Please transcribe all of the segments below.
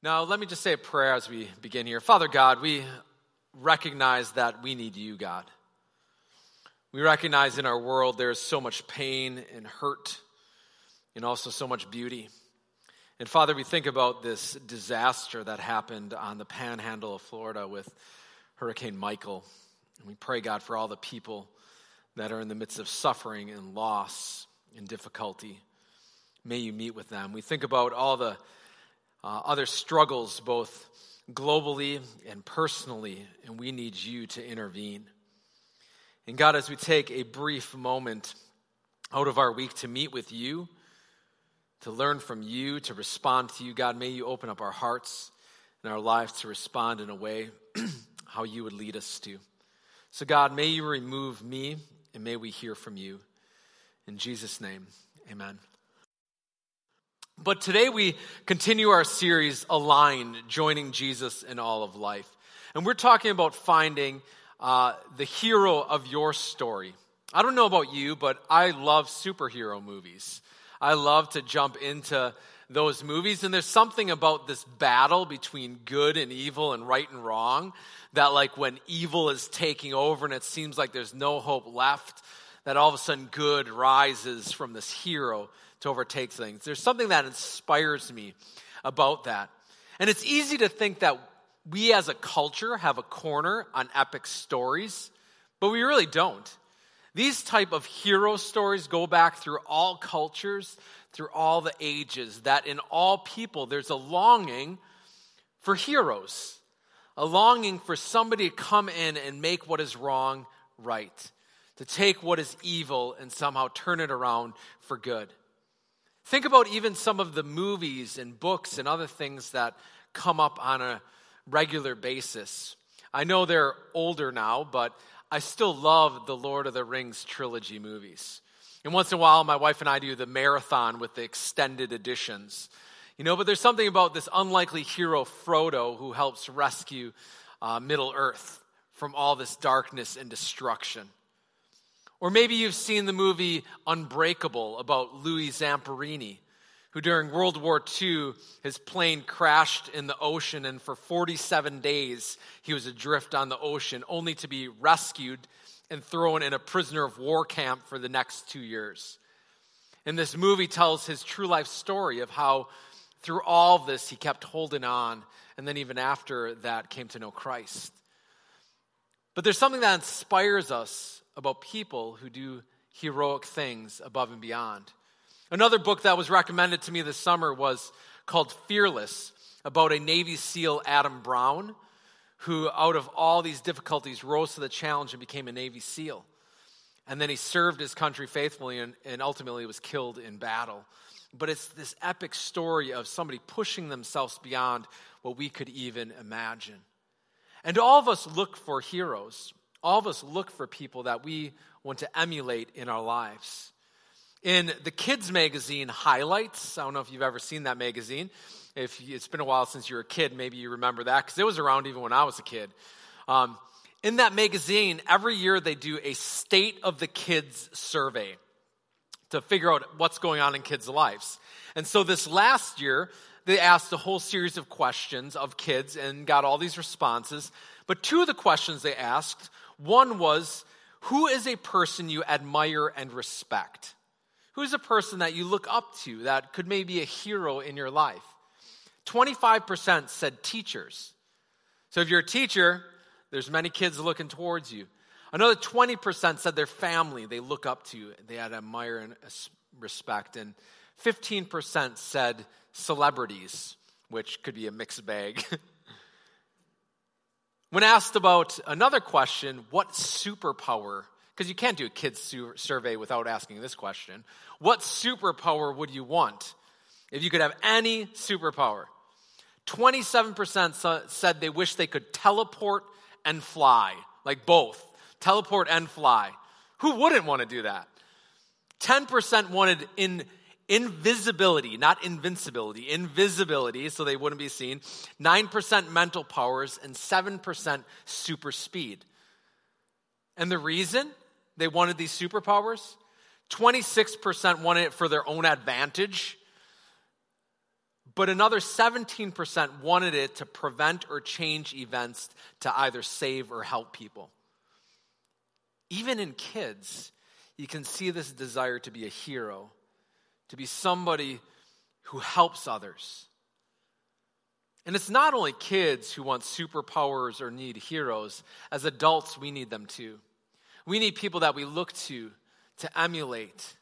Now, let me just say a prayer as we begin here. Father God, we recognize that we need you, God. We recognize in our world there is so much pain and hurt and also so much beauty. And Father, we think about this disaster that happened on the panhandle of Florida with Hurricane Michael. And we pray, God, for all the people that are in the midst of suffering and loss and difficulty. May you meet with them. We think about all the uh, other struggles, both globally and personally, and we need you to intervene. And God, as we take a brief moment out of our week to meet with you, to learn from you, to respond to you, God, may you open up our hearts and our lives to respond in a way how you would lead us to. So, God, may you remove me and may we hear from you. In Jesus' name, amen. But today we continue our series, Align, Joining Jesus in All of Life. And we're talking about finding uh, the hero of your story. I don't know about you, but I love superhero movies. I love to jump into those movies. And there's something about this battle between good and evil and right and wrong that, like, when evil is taking over and it seems like there's no hope left, that all of a sudden good rises from this hero to overtake things. There's something that inspires me about that. And it's easy to think that we as a culture have a corner on epic stories, but we really don't. These type of hero stories go back through all cultures, through all the ages, that in all people there's a longing for heroes, a longing for somebody to come in and make what is wrong right, to take what is evil and somehow turn it around for good. Think about even some of the movies and books and other things that come up on a regular basis. I know they're older now, but I still love the Lord of the Rings trilogy movies. And once in a while, my wife and I do the marathon with the extended editions. You know, but there's something about this unlikely hero, Frodo, who helps rescue uh, Middle Earth from all this darkness and destruction. Or maybe you've seen the movie Unbreakable about Louis Zamperini, who during World War II, his plane crashed in the ocean, and for 47 days he was adrift on the ocean, only to be rescued and thrown in a prisoner of war camp for the next two years. And this movie tells his true life story of how through all this he kept holding on, and then even after that came to know Christ. But there's something that inspires us about people who do heroic things above and beyond. Another book that was recommended to me this summer was called Fearless, about a Navy SEAL, Adam Brown, who, out of all these difficulties, rose to the challenge and became a Navy SEAL. And then he served his country faithfully and, and ultimately was killed in battle. But it's this epic story of somebody pushing themselves beyond what we could even imagine. And all of us look for heroes. All of us look for people that we want to emulate in our lives. In the kids magazine Highlights, I don't know if you've ever seen that magazine. If it's been a while since you were a kid, maybe you remember that because it was around even when I was a kid. Um, in that magazine, every year they do a state of the kids survey to figure out what's going on in kids' lives. And so this last year, they asked a whole series of questions of kids and got all these responses. But two of the questions they asked one was, Who is a person you admire and respect? Who's a person that you look up to that could maybe be a hero in your life? 25% said teachers. So if you're a teacher, there's many kids looking towards you. Another 20% said their family they look up to, they admire and respect. And 15% said celebrities, which could be a mixed bag. When asked about another question, what superpower, because you can't do a kids survey without asking this question, what superpower would you want if you could have any superpower? 27% said they wish they could teleport and fly, like both, teleport and fly. Who wouldn't want to do that? 10% wanted in invisibility, not invincibility, invisibility, so they wouldn't be seen, 9% mental powers, and 7% super speed. And the reason they wanted these superpowers 26% wanted it for their own advantage, but another 17% wanted it to prevent or change events to either save or help people. Even in kids, you can see this desire to be a hero, to be somebody who helps others. And it's not only kids who want superpowers or need heroes, as adults, we need them too. We need people that we look to to emulate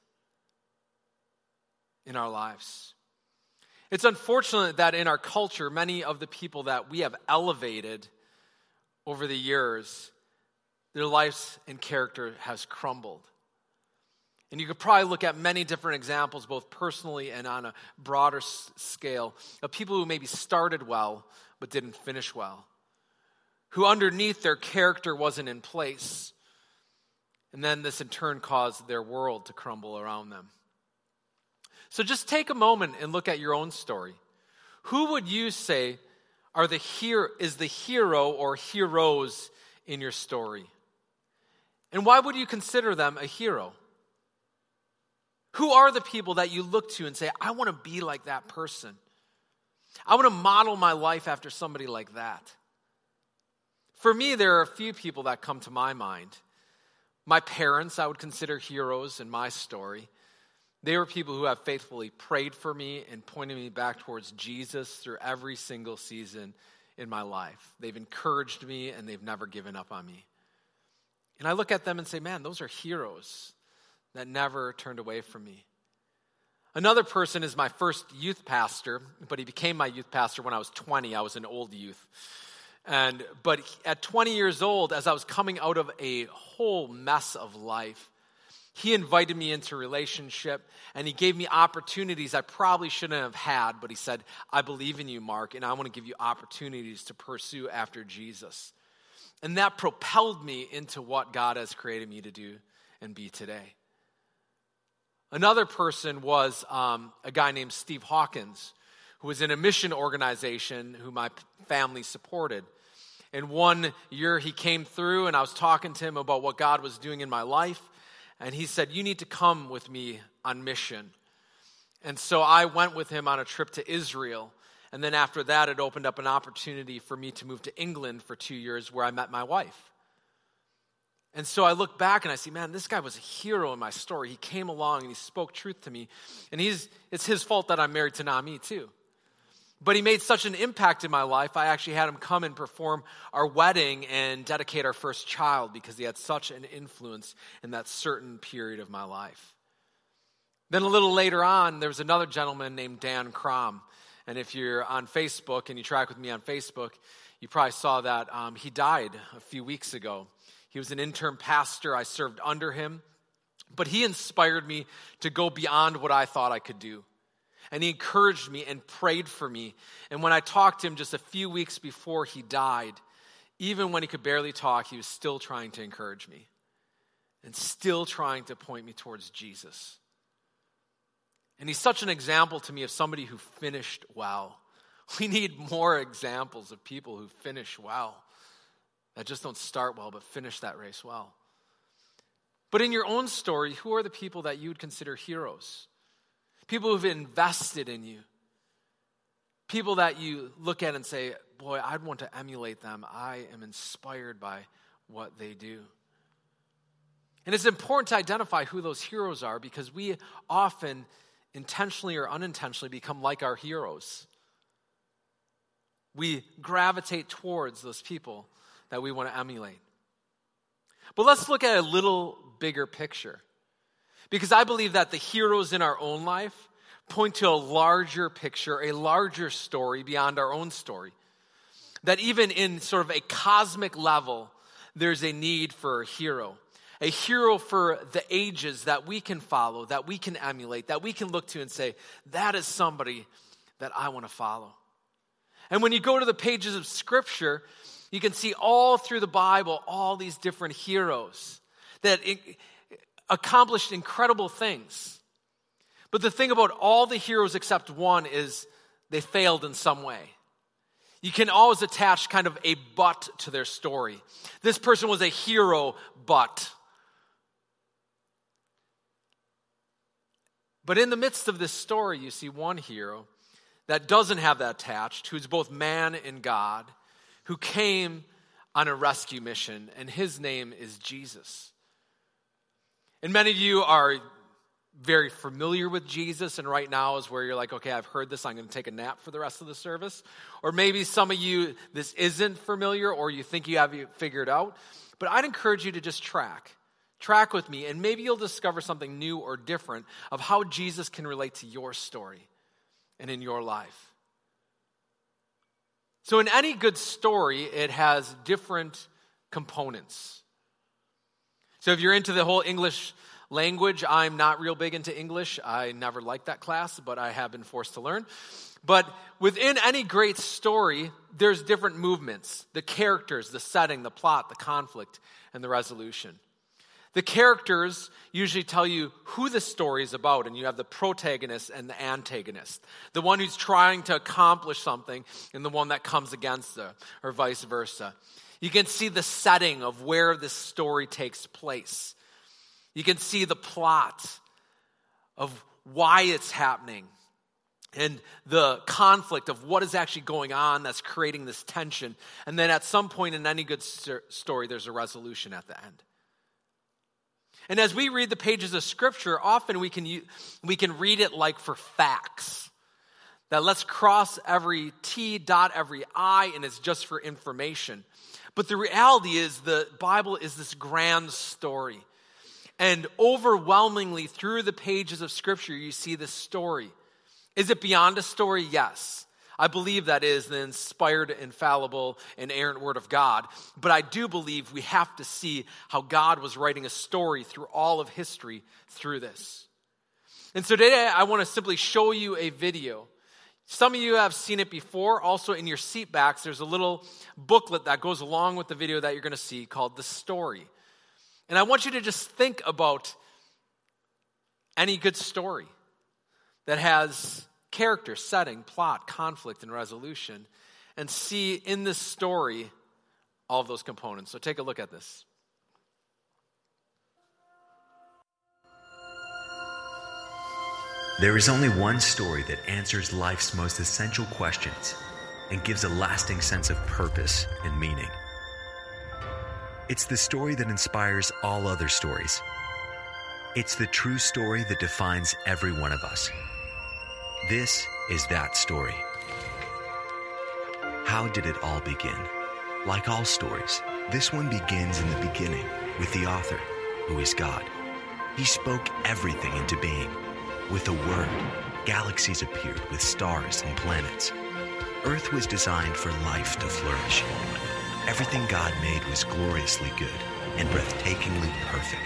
in our lives. It's unfortunate that in our culture, many of the people that we have elevated over the years, their lives and character has crumbled. And you could probably look at many different examples, both personally and on a broader s- scale, of people who maybe started well but didn't finish well, who underneath their character wasn't in place. And then this in turn caused their world to crumble around them. So just take a moment and look at your own story. Who would you say are the hero, is the hero or heroes in your story? And why would you consider them a hero? Who are the people that you look to and say, I want to be like that person? I want to model my life after somebody like that. For me, there are a few people that come to my mind. My parents, I would consider heroes in my story. They were people who have faithfully prayed for me and pointed me back towards Jesus through every single season in my life. They've encouraged me and they've never given up on me. And I look at them and say, man, those are heroes that never turned away from me. Another person is my first youth pastor, but he became my youth pastor when I was 20. I was an old youth. And but at 20 years old, as I was coming out of a whole mess of life, he invited me into relationship and he gave me opportunities I probably shouldn't have had, but he said, I believe in you, Mark, and I want to give you opportunities to pursue after Jesus. And that propelled me into what God has created me to do and be today. Another person was um, a guy named Steve Hawkins, who was in a mission organization who my family supported. And one year he came through, and I was talking to him about what God was doing in my life. And he said, You need to come with me on mission. And so I went with him on a trip to Israel. And then after that, it opened up an opportunity for me to move to England for two years where I met my wife. And so I look back and I see, man, this guy was a hero in my story. He came along and he spoke truth to me. And he's, it's his fault that I'm married to Nami, too. But he made such an impact in my life, I actually had him come and perform our wedding and dedicate our first child because he had such an influence in that certain period of my life. Then a little later on, there was another gentleman named Dan Crom. And if you're on Facebook and you track with me on Facebook, you probably saw that um, he died a few weeks ago. He was an interim pastor. I served under him. But he inspired me to go beyond what I thought I could do. And he encouraged me and prayed for me. And when I talked to him just a few weeks before he died, even when he could barely talk, he was still trying to encourage me and still trying to point me towards Jesus. And he's such an example to me of somebody who finished well. We need more examples of people who finish well that just don't start well, but finish that race well. But in your own story, who are the people that you would consider heroes? People who've invested in you. People that you look at and say, Boy, I'd want to emulate them. I am inspired by what they do. And it's important to identify who those heroes are because we often, intentionally or unintentionally, become like our heroes. We gravitate towards those people that we want to emulate. But let's look at a little bigger picture. Because I believe that the heroes in our own life point to a larger picture, a larger story beyond our own story. That even in sort of a cosmic level, there's a need for a hero. A hero for the ages that we can follow, that we can emulate, that we can look to and say, that is somebody that I want to follow. And when you go to the pages of Scripture, you can see all through the Bible all these different heroes that accomplished incredible things. But the thing about all the heroes except one is they failed in some way. You can always attach kind of a but to their story. This person was a hero, but. But in the midst of this story, you see one hero that doesn't have that attached, who's both man and God, who came on a rescue mission, and his name is Jesus. And many of you are very familiar with Jesus, and right now is where you're like, okay, I've heard this, I'm going to take a nap for the rest of the service. Or maybe some of you, this isn't familiar, or you think you have it figured out. But I'd encourage you to just track. Track with me, and maybe you'll discover something new or different of how Jesus can relate to your story and in your life. So, in any good story, it has different components. So, if you're into the whole English language, I'm not real big into English. I never liked that class, but I have been forced to learn. But within any great story, there's different movements the characters, the setting, the plot, the conflict, and the resolution. The characters usually tell you who the story is about, and you have the protagonist and the antagonist. The one who's trying to accomplish something, and the one that comes against it, or vice versa. You can see the setting of where this story takes place. You can see the plot of why it's happening and the conflict of what is actually going on that's creating this tension. And then at some point in any good story, there's a resolution at the end. And as we read the pages of Scripture, often we can, we can read it like for facts. That let's cross every T, dot every I, and it's just for information. But the reality is, the Bible is this grand story. And overwhelmingly, through the pages of Scripture, you see this story. Is it beyond a story? Yes. I believe that is the inspired, infallible, and errant word of God. But I do believe we have to see how God was writing a story through all of history through this. And so today I want to simply show you a video. Some of you have seen it before. Also, in your seat backs, there's a little booklet that goes along with the video that you're going to see called The Story. And I want you to just think about any good story that has character, setting, plot, conflict, and resolution, and see in this story all of those components. So take a look at this. There is only one story that answers life's most essential questions and gives a lasting sense of purpose and meaning. It's the story that inspires all other stories. It's the true story that defines every one of us. This is that story. How did it all begin? Like all stories, this one begins in the beginning with the author, who is God. He spoke everything into being. With a word, galaxies appeared with stars and planets. Earth was designed for life to flourish. Everything God made was gloriously good and breathtakingly perfect.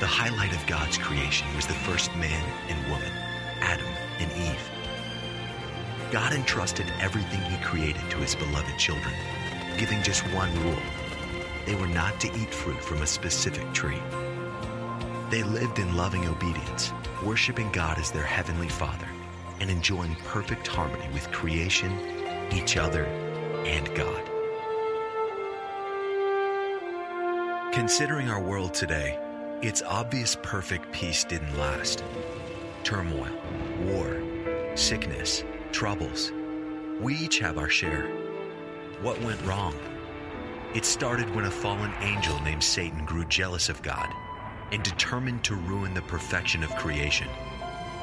The highlight of God's creation was the first man and woman, Adam and Eve. God entrusted everything He created to His beloved children, giving just one rule they were not to eat fruit from a specific tree. They lived in loving obedience, worshiping God as their heavenly Father, and enjoying perfect harmony with creation, each other, and God. Considering our world today, it's obvious perfect peace didn't last turmoil, war, sickness, troubles. We each have our share. What went wrong? It started when a fallen angel named Satan grew jealous of God and determined to ruin the perfection of creation.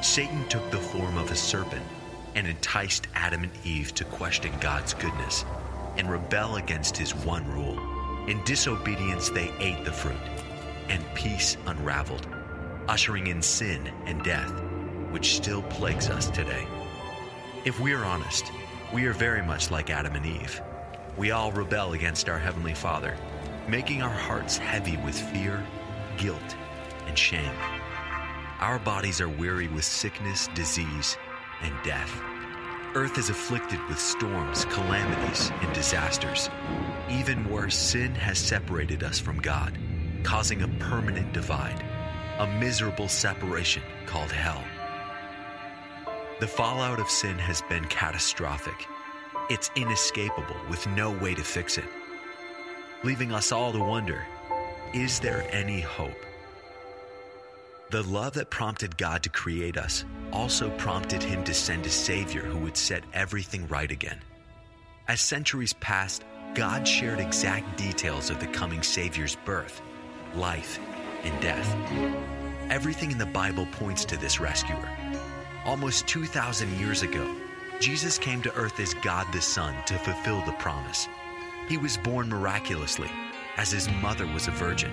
Satan took the form of a serpent and enticed Adam and Eve to question God's goodness and rebel against his one rule. In disobedience, they ate the fruit, and peace unraveled, ushering in sin and death which still plagues us today. If we are honest, we are very much like Adam and Eve. We all rebel against our Heavenly Father, making our hearts heavy with fear, guilt, and shame. Our bodies are weary with sickness, disease, and death. Earth is afflicted with storms, calamities, and disasters. Even worse, sin has separated us from God, causing a permanent divide, a miserable separation called hell. The fallout of sin has been catastrophic. It's inescapable with no way to fix it, leaving us all to wonder is there any hope? The love that prompted God to create us also prompted him to send a Savior who would set everything right again. As centuries passed, God shared exact details of the coming Savior's birth, life, and death. Everything in the Bible points to this rescuer. Almost 2,000 years ago, Jesus came to earth as God the Son to fulfill the promise. He was born miraculously, as his mother was a virgin.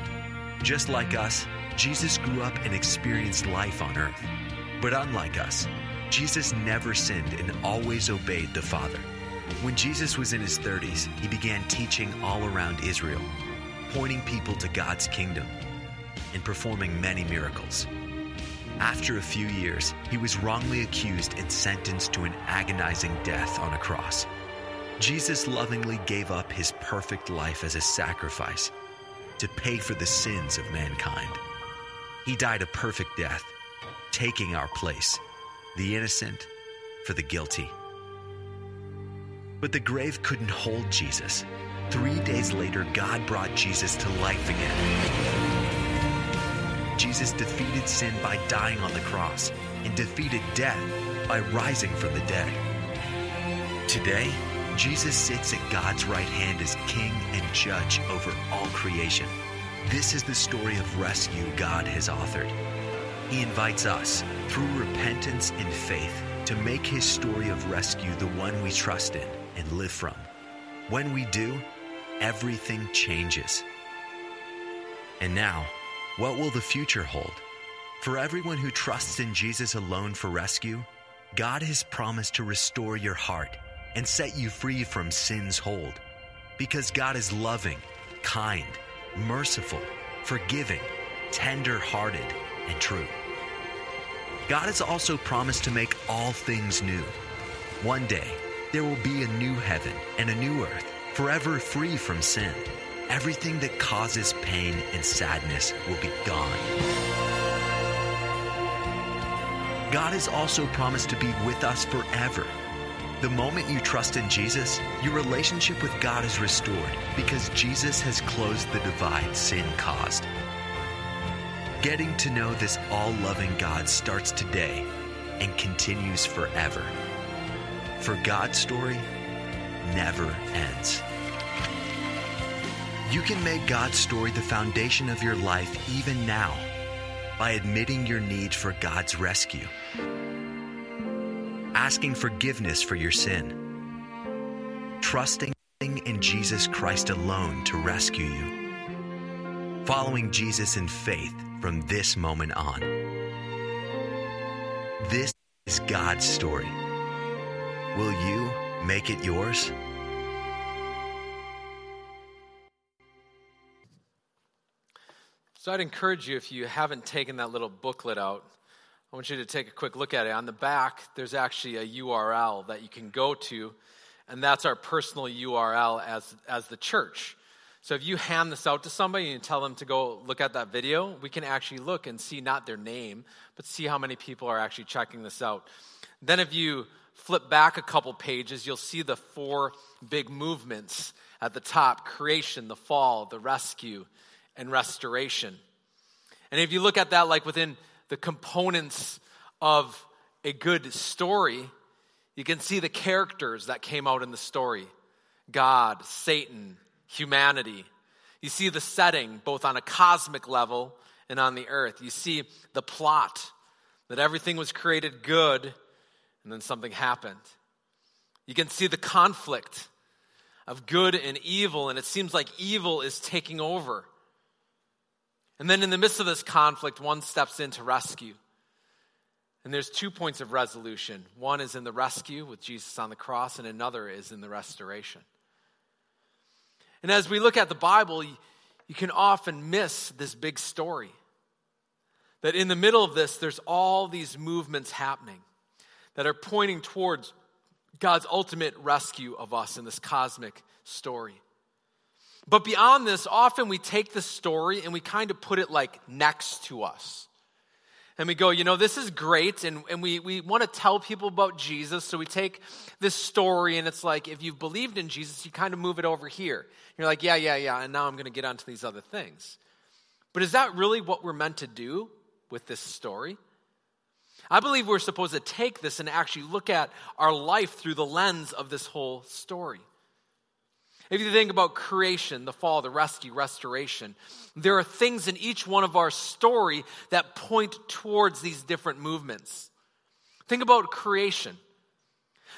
Just like us, Jesus grew up and experienced life on earth. But unlike us, Jesus never sinned and always obeyed the Father. When Jesus was in his 30s, he began teaching all around Israel, pointing people to God's kingdom and performing many miracles. After a few years, he was wrongly accused and sentenced to an agonizing death on a cross. Jesus lovingly gave up his perfect life as a sacrifice to pay for the sins of mankind. He died a perfect death, taking our place, the innocent for the guilty. But the grave couldn't hold Jesus. Three days later, God brought Jesus to life again. Jesus defeated sin by dying on the cross and defeated death by rising from the dead. Today, Jesus sits at God's right hand as King and Judge over all creation. This is the story of rescue God has authored. He invites us, through repentance and faith, to make his story of rescue the one we trust in and live from. When we do, everything changes. And now, what will the future hold? For everyone who trusts in Jesus alone for rescue, God has promised to restore your heart and set you free from sin's hold. Because God is loving, kind, merciful, forgiving, tender hearted, and true. God has also promised to make all things new. One day, there will be a new heaven and a new earth, forever free from sin. Everything that causes pain and sadness will be gone. God has also promised to be with us forever. The moment you trust in Jesus, your relationship with God is restored because Jesus has closed the divide sin caused. Getting to know this all loving God starts today and continues forever. For God's story never ends. You can make God's story the foundation of your life even now by admitting your need for God's rescue, asking forgiveness for your sin, trusting in Jesus Christ alone to rescue you, following Jesus in faith from this moment on. This is God's story. Will you make it yours? So I'd encourage you, if you haven't taken that little booklet out, I want you to take a quick look at it. On the back, there's actually a URL that you can go to, and that's our personal URL as, as the church. So if you hand this out to somebody and tell them to go look at that video, we can actually look and see not their name, but see how many people are actually checking this out. Then if you flip back a couple pages, you'll see the four big movements at the top creation, the fall, the rescue, and restoration. And if you look at that like within the components of a good story, you can see the characters that came out in the story God, Satan, humanity. You see the setting both on a cosmic level and on the earth. You see the plot that everything was created good and then something happened. You can see the conflict of good and evil, and it seems like evil is taking over. And then in the midst of this conflict, one steps in to rescue. And there's two points of resolution. One is in the rescue with Jesus on the cross, and another is in the restoration. And as we look at the Bible, you, can often miss this big story. That in the middle of this, there's all these movements happening that are pointing towards God's ultimate rescue of us in this cosmic story. But beyond this, often we take the story and we kind of put it like next to us. And we go, you know, this is great. And, and we, we want to tell people about Jesus. So we take this story and it's like, if you've believed in Jesus, you kind of move it over here. You're like, yeah, yeah, yeah. And now I'm going to get onto these other things. But is that really what we're meant to do with this story. I believe we're supposed to take this and actually look at our life through the lens of this whole story. If you think about creation, the fall, the rescue, restoration, there are things in each one of our story that point towards these different movements. Think about creation.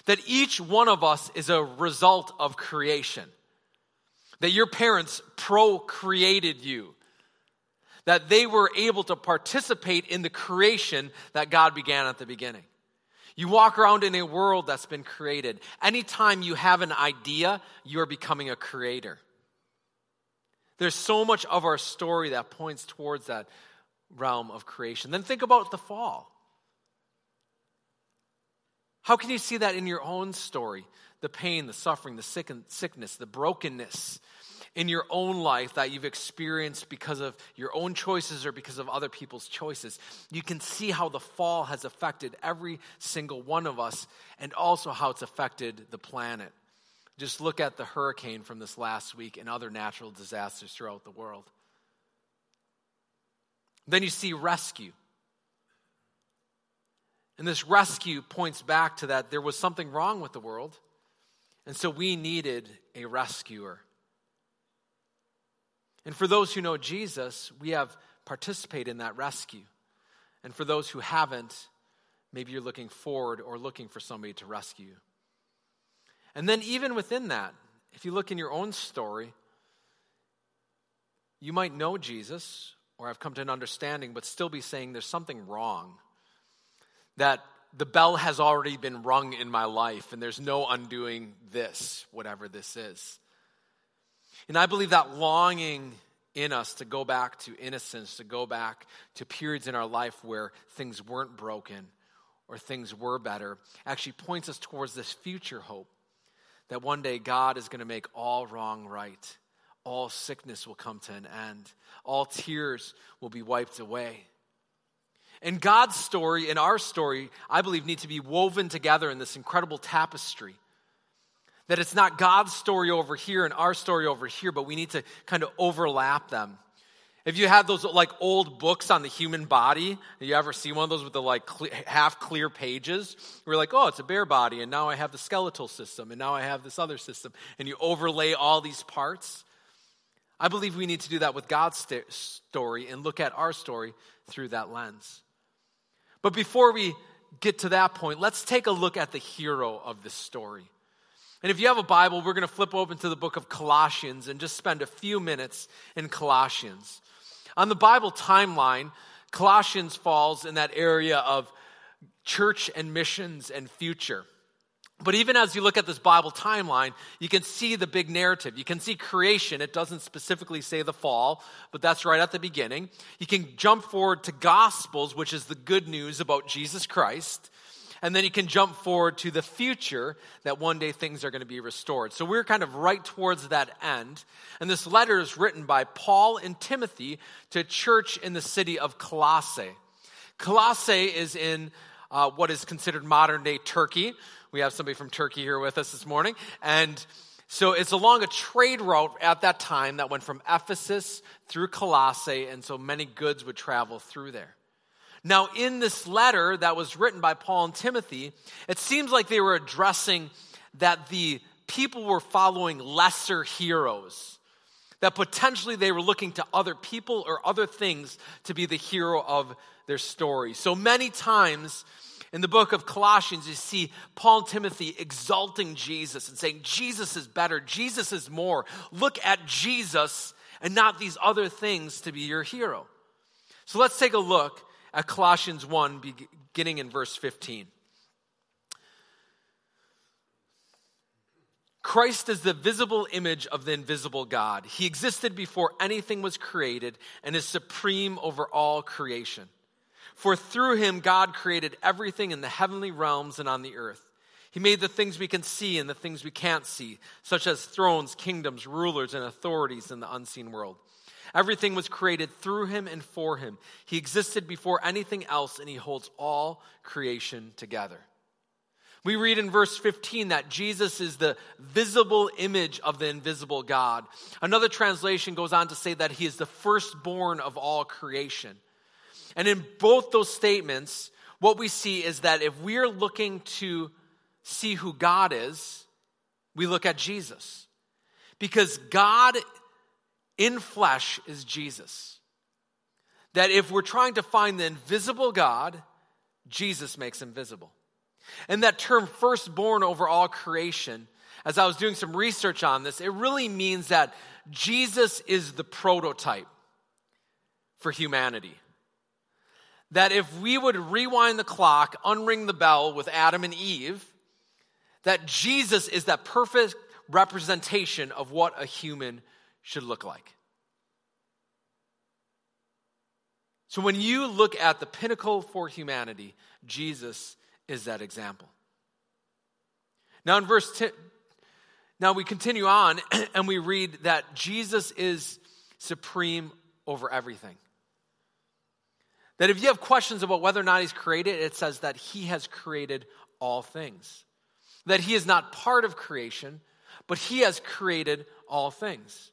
That each one of us is a result of creation. That your parents procreated you. That they were able to participate in the creation that God began at the beginning. You walk around in a world that's been created. Anytime you have an idea, you're becoming a creator. There's so much of our story that points towards that realm of creation. Then think about the fall. How can you see that in your own story? The pain, the suffering, the sickness, the brokenness, in your own life that you've experienced because of your own choices or because of other people's choices. You can see how the fall has affected every single one of us and also how it's affected the planet. Just look at the hurricane from this last week and other natural disasters throughout the world. Then you see rescue. And this rescue points back to that there was something wrong with the world. And so we needed a rescuer. And for those who know Jesus, we have participated in that rescue. And for those who haven't, maybe you're looking forward or looking for somebody to rescue. And then, even within that, if you look in your own story, you might know Jesus or have come to an understanding, but still be saying there's something wrong. That the bell has already been rung in my life, and there's no undoing this, whatever this is. And I believe that longing in us to go back to innocence, to go back to periods in our life where things weren't broken or things were better, actually points us towards this future hope that one day God is going to make all wrong right. All sickness will come to an end. All tears will be wiped away. And God's story and our story, I believe, need to be woven together in this incredible tapestry that it's not God's story over here and our story over here, but we need to kind of overlap them. If you have those like old books on the human body, you ever see one of those with the like half clear pages? We're like, oh, it's a bare body, and now I have the skeletal system, and now I have this other system, and you overlay all these parts. I believe we need to do that with God's st- story and look at our story through that lens. But before we get to that point, let's take a look at the hero of this story. And if you have a Bible, we're going to flip open to the book of Colossians and just spend a few minutes in Colossians. On the Bible timeline, Colossians falls in that area of church and missions and future. But even as you look at this Bible timeline, you can see the big narrative. You can see creation. It doesn't specifically say the fall, but that's right at the beginning. You can jump forward to Gospels, which is the good news about Jesus Christ. And then you can jump forward to the future that one day things are going to be restored. So we're kind of right towards that end. And this letter is written by Paul and Timothy to a church in the city of Colossae. Colossae is in uh, what is considered modern day Turkey. We have somebody from Turkey here with us this morning. And so it's along a trade route at that time that went from Ephesus through Colossae, and so many goods would travel through there. Now, in this letter that was written by Paul and Timothy, it seems like they were addressing that the people were following lesser heroes, that potentially they were looking to other people or other things to be the hero of their story. So many times in the book of Colossians, you see Paul and Timothy exalting Jesus and saying, Jesus is better, Jesus is more. Look at Jesus and not these other things to be your hero. So let's take a look at Colossians 1, beginning in verse 15. Christ is the visible image of the invisible God. He existed before anything was created and is supreme over all creation. For through him, God created everything in the heavenly realms and on the earth. He made the things we can see and the things we can't see, such as thrones, kingdoms, rulers, and authorities in the unseen world. Everything was created through him and for him. He existed before anything else, and he holds all creation together. We read in verse 15 that Jesus is the visible image of the invisible God. Another translation goes on to say that he is the firstborn of all creation. And in both those statements, what we see is that if we're looking to see who God is, we look at Jesus. Because God in flesh is Jesus. That if we're trying to find the invisible God, Jesus makes him visible. And that term firstborn over all creation, as I was doing some research on this, it really means that Jesus is the prototype for humanity. That if we would rewind the clock, unring the bell with Adam and Eve, that Jesus is that perfect representation of what a human should look like. So when you look at the pinnacle for humanity, Jesus is that example. Now in verse 10, now we continue on and we read that Jesus is supreme over everything. That if you have questions about whether or not he's created, it says that he has created all things. That he is not part of creation, but he has created all things.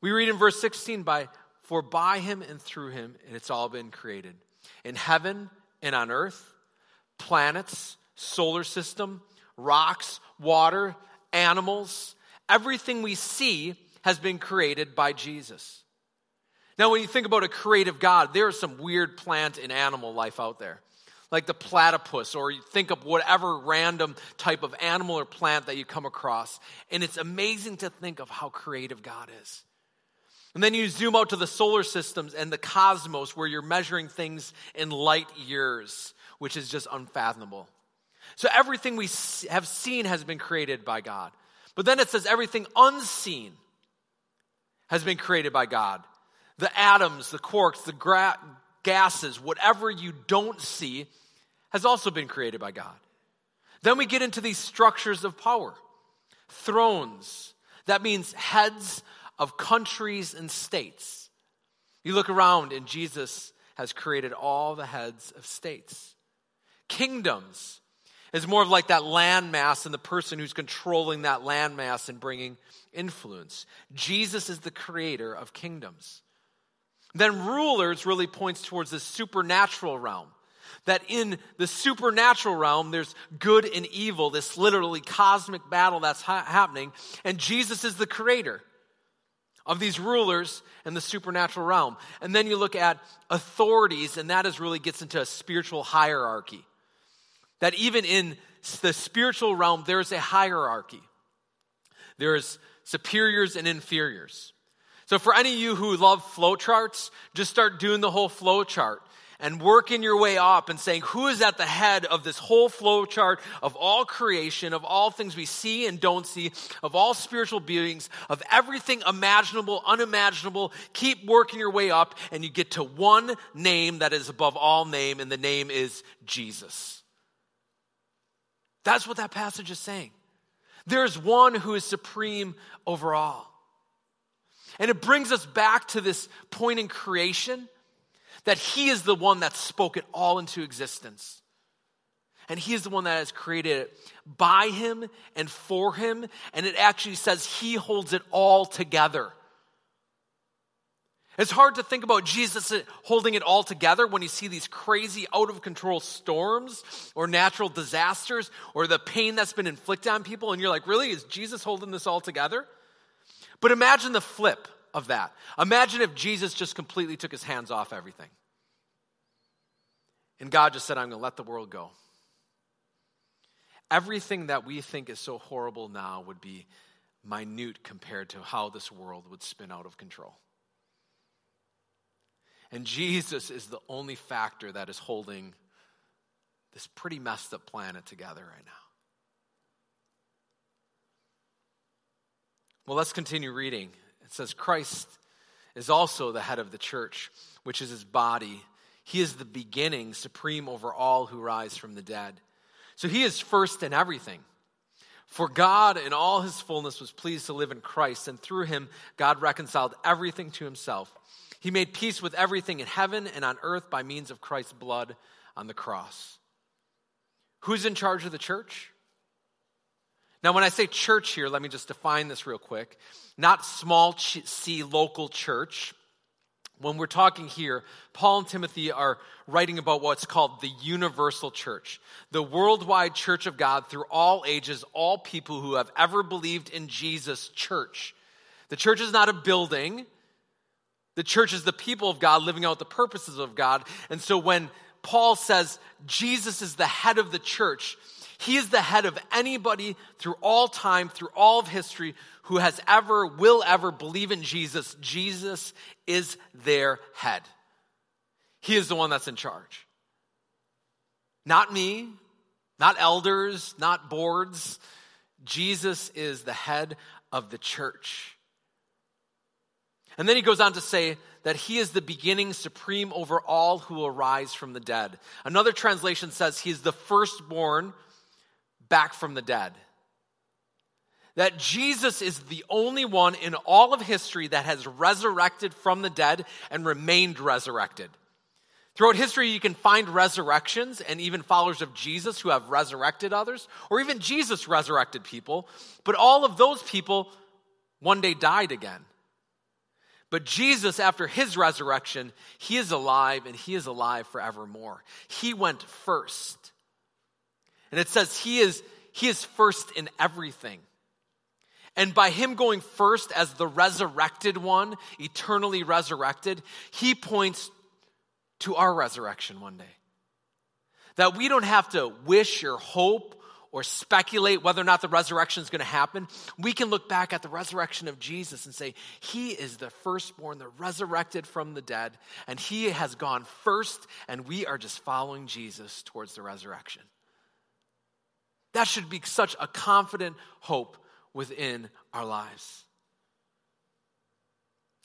We read in verse 16 by for by him and through him and it's all been created. In heaven and on earth, planets, solar system, rocks, water, animals, everything we see has been created by Jesus. Now, when you think about a creative God, there is some weird plant and animal life out there like the platypus, or you think of whatever random type of animal or plant that you come across. And it's amazing to think of how creative God is. And then you zoom out to the solar systems and the cosmos where you're measuring things in light years, which is just unfathomable. So everything we have seen has been created by God. But then it says everything unseen has been created by God. The atoms, the quarks, the gra- gases, whatever you don't see has also been created by God. Then we get into these structures of power thrones. That means heads of countries and states. You look around, and Jesus has created all the heads of states. Kingdoms is more of like that landmass and the person who's controlling that landmass and bringing influence. Jesus is the creator of kingdoms. Then rulers really points towards the supernatural realm that in the supernatural realm, there's good and evil, this literally cosmic battle that's ha- happening, and Jesus is the creator of these rulers in the supernatural realm. And then you look at authorities, and that is really gets into a spiritual hierarchy. That even in the spiritual realm, there's a hierarchy. There's superiors and inferiors. So, for any of you who love flowcharts, just start doing the whole flow chart and working your way up and saying, who is at the head of this whole flow chart of all creation, of all things we see and don't see, of all spiritual beings, of everything imaginable, unimaginable. Keep working your way up, and you get to one name that is above all name, and the name is Jesus. That's what that passage is saying. There's one who is supreme over all. And it brings us back to this point in creation that He is the one that spoke it all into existence. And He is the one that has created it by Him and for Him. And it actually says He holds it all together. It's hard to think about Jesus holding it all together when you see these crazy, out of control storms or natural disasters or the pain that's been inflicted on people. And you're like, really? Is Jesus holding this all together? But imagine the flip of that. Imagine if Jesus just completely took his hands off everything. And God just said, I'm going to let the world go. Everything that we think is so horrible now would be minute compared to how this world would spin out of control. And Jesus is the only factor that is holding this pretty messed up planet together right now. Well, let's continue reading. It says, Christ is also the head of the church, which is his body. He is the beginning, supreme over all who rise from the dead. So he is first in everything. For God in all his fullness was pleased to live in Christ, and through him God reconciled everything to himself. He made peace with everything in heaven and on earth by means of Christ's blood on the cross. Who's in charge of the church? Now, when I say church here, let me just define this real quick. Not small c local church, when we're talking here, Paul and Timothy are writing about what's called the universal church, the worldwide church of God through all ages, all people who have ever believed in Jesus' church. The church is not a building, the church is the people of God living out the purposes of God. And so when Paul says Jesus is the head of the church, he is the head of anybody through all time, through all of history, who has ever, will ever believe in Jesus. Jesus is their head. He is the one that's in charge. Not me, not elders, not boards. Jesus is the head of the church. And then he goes on to say that he is the beginning supreme over all who arise from the dead. Another translation says he is the firstborn back from the dead. That Jesus is the only one in all of history that has resurrected from the dead and remained resurrected. Throughout history, you can find resurrections and even followers of Jesus who have resurrected others, or even Jesus resurrected people, but all of those people one day died again. But Jesus, after his resurrection, he is alive and he is alive forevermore. He went first. And it says he is, he is first in everything. And by him going first as the resurrected one, eternally resurrected, he points to our resurrection one day. That we don't have to wish or hope or speculate whether or not the resurrection is going to happen. We can look back at the resurrection of Jesus and say, He is the firstborn, the resurrected from the dead, and He has gone first, and we are just following Jesus towards the resurrection. That should be such a confident hope within our lives.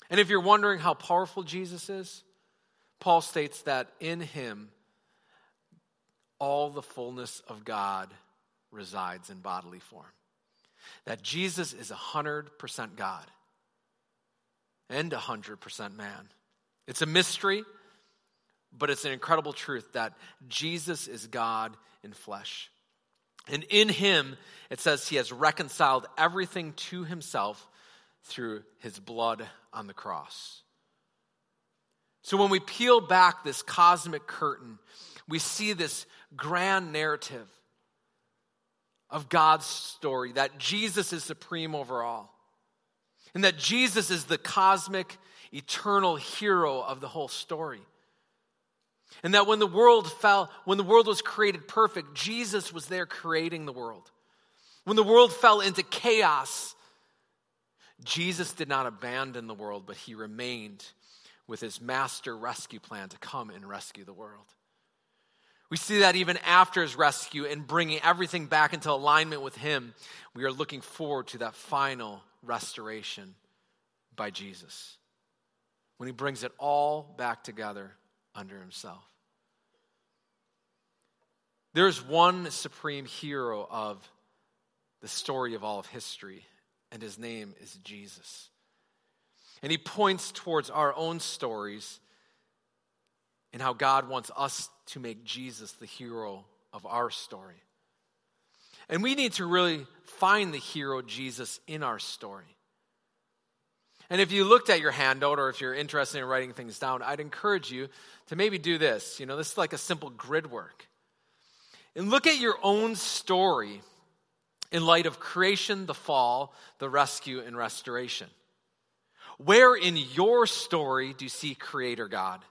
And if you're wondering how powerful Jesus is, Paul states that in him all the fullness of God resides in bodily form. That Jesus is 100% God and 100% man. It's a mystery, but it's an incredible truth that Jesus is God in flesh. And in him, it says he has reconciled everything to himself through his blood on the cross. So when we peel back this cosmic curtain, we see this grand narrative of God's story that Jesus is supreme over all. And that Jesus is the cosmic, eternal hero of the whole story. And that when the world fell, when the world was created perfect, Jesus was there creating the world. When the world fell into chaos, Jesus did not abandon the world, but he remained with his master rescue plan to come and rescue the world. We see that even after his rescue and bringing everything back into alignment with him, we are looking forward to that final restoration by Jesus when he brings it all back together under himself. There's one supreme hero of the story of all of history, and his name is Jesus. And he points towards our own stories and how God wants us to make Jesus the hero of our story. And we need to really find the hero Jesus in our story. And if you looked at your handout or if you're interested in writing things down, I'd encourage you to maybe do this. You know, this is like a simple grid work. And look at your own story in light of creation, the fall, the rescue, and restoration. Where in your story do you see Creator God?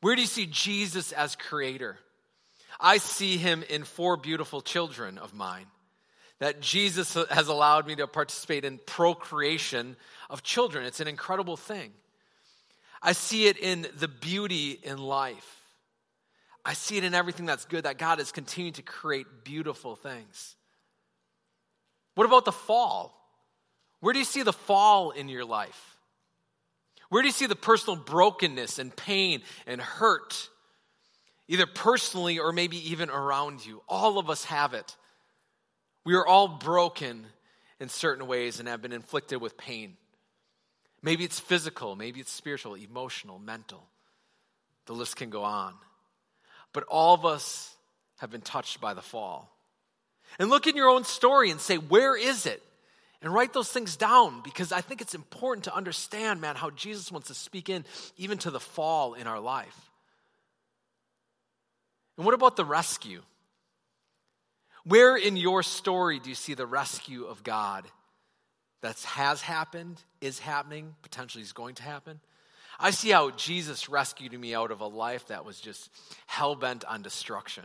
Where do you see Jesus as Creator? I see him in four beautiful children of mine. That Jesus has allowed me to participate in procreation of children. It's an incredible thing. I see it in the beauty in life. I see it in everything that's good, that God has continued to create beautiful things. What about the fall? Where do you see the fall in your life? Where do you see the personal brokenness and pain and hurt? Either personally or maybe even around you. All of us have it. We are all broken in certain ways and have been inflicted with pain. Maybe it's physical, maybe it's spiritual, emotional, mental. The list can go on. But all of us have been touched by the fall. And look in your own story and say, where is it? And write those things down because I think it's important to understand, man, how Jesus wants to speak in even to the fall in our life. And what about the rescue? Where in your story do you see the rescue of God that has happened, is happening, potentially is going to happen? I see how Jesus rescued me out of a life that was just hell bent on destruction.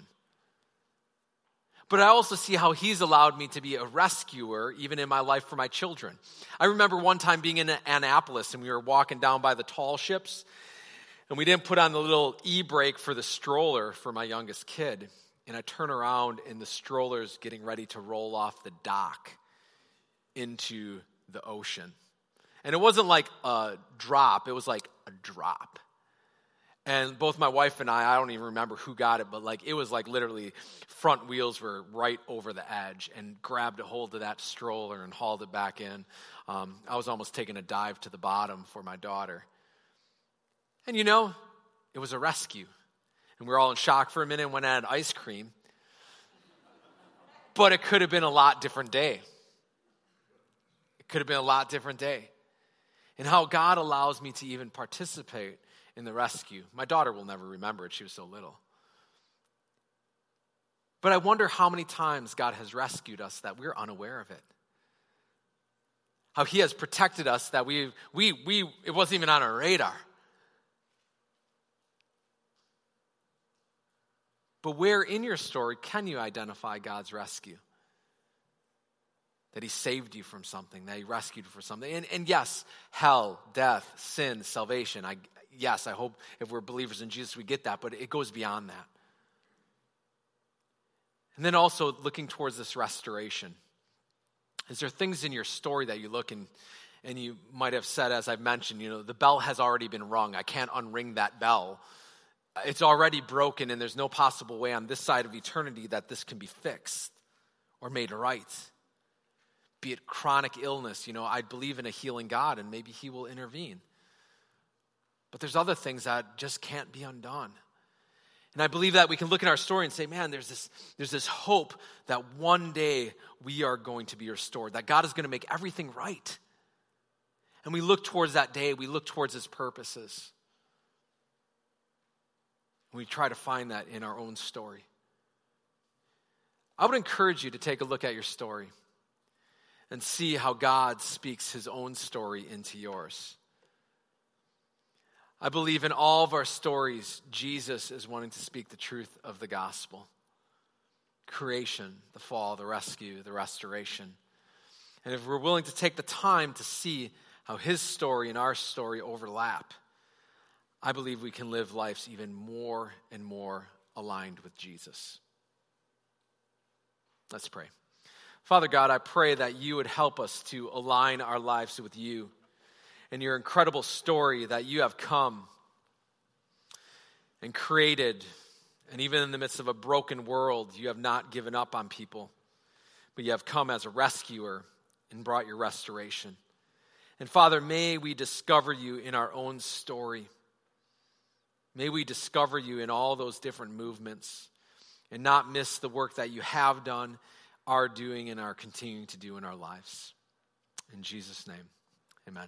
But I also see how he's allowed me to be a rescuer, even in my life for my children. I remember one time being in Annapolis and we were walking down by the tall ships, and we didn't put on the little e brake for the stroller for my youngest kid and I turn around and the stroller's getting ready to roll off the dock into the ocean. And it wasn't like a drop, it was like a drop. And both my wife and I, I don't even remember who got it, but like it was like literally front wheels were right over the edge and grabbed a hold of that stroller and hauled it back in. Um, I was almost taking a dive to the bottom for my daughter. And you know, it was a rescue. And we were all in shock for a minute and went had ice cream. But it could have been a lot different day. It could have been a lot different day. And how God allows me to even participate in the rescue. My daughter will never remember it, she was so little. But I wonder how many times God has rescued us that we're unaware of it. How He has protected us that we, we, we, it wasn't even on our radar. But where in your story can you identify God's rescue? That He saved you from something, that He rescued you from something. And, and yes, hell, death, sin, salvation. I, yes, I hope if we're believers in Jesus, we get that, but it goes beyond that. And then also looking towards this restoration. Is there things in your story that you look and, and you might have said, as I've mentioned, you know, the bell has already been rung. I can't unring that bell it's already broken and there's no possible way on this side of eternity that this can be fixed or made right. Be it chronic illness, you know, I believe in a healing God and maybe He will intervene. But there's other things that just can't be undone. And I believe that we can look at our story and say, man, there's this, there's this hope that one day we are going to be restored, that God is going to make everything right. And we look towards that day, we look towards His purposes. We try to find that in our own story. I would encourage you to take a look at your story and see how God speaks his own story into yours. I believe in all of our stories, Jesus is wanting to speak the truth of the gospel creation, the fall, the rescue, the restoration. And if we're willing to take the time to see how his story and our story overlap, I believe we can live lives even more and more aligned with Jesus. Let's pray. Father God, I pray that you would help us to align our lives with you and your incredible story that you have come and created. And even in the midst of a broken world, you have not given up on people, but you have come as a rescuer and brought your restoration. And Father, may we discover you in our own story. May we discover you in all those different movements and not miss the work that you have done, are doing, and are continuing to do in our lives. In Jesus' name, amen.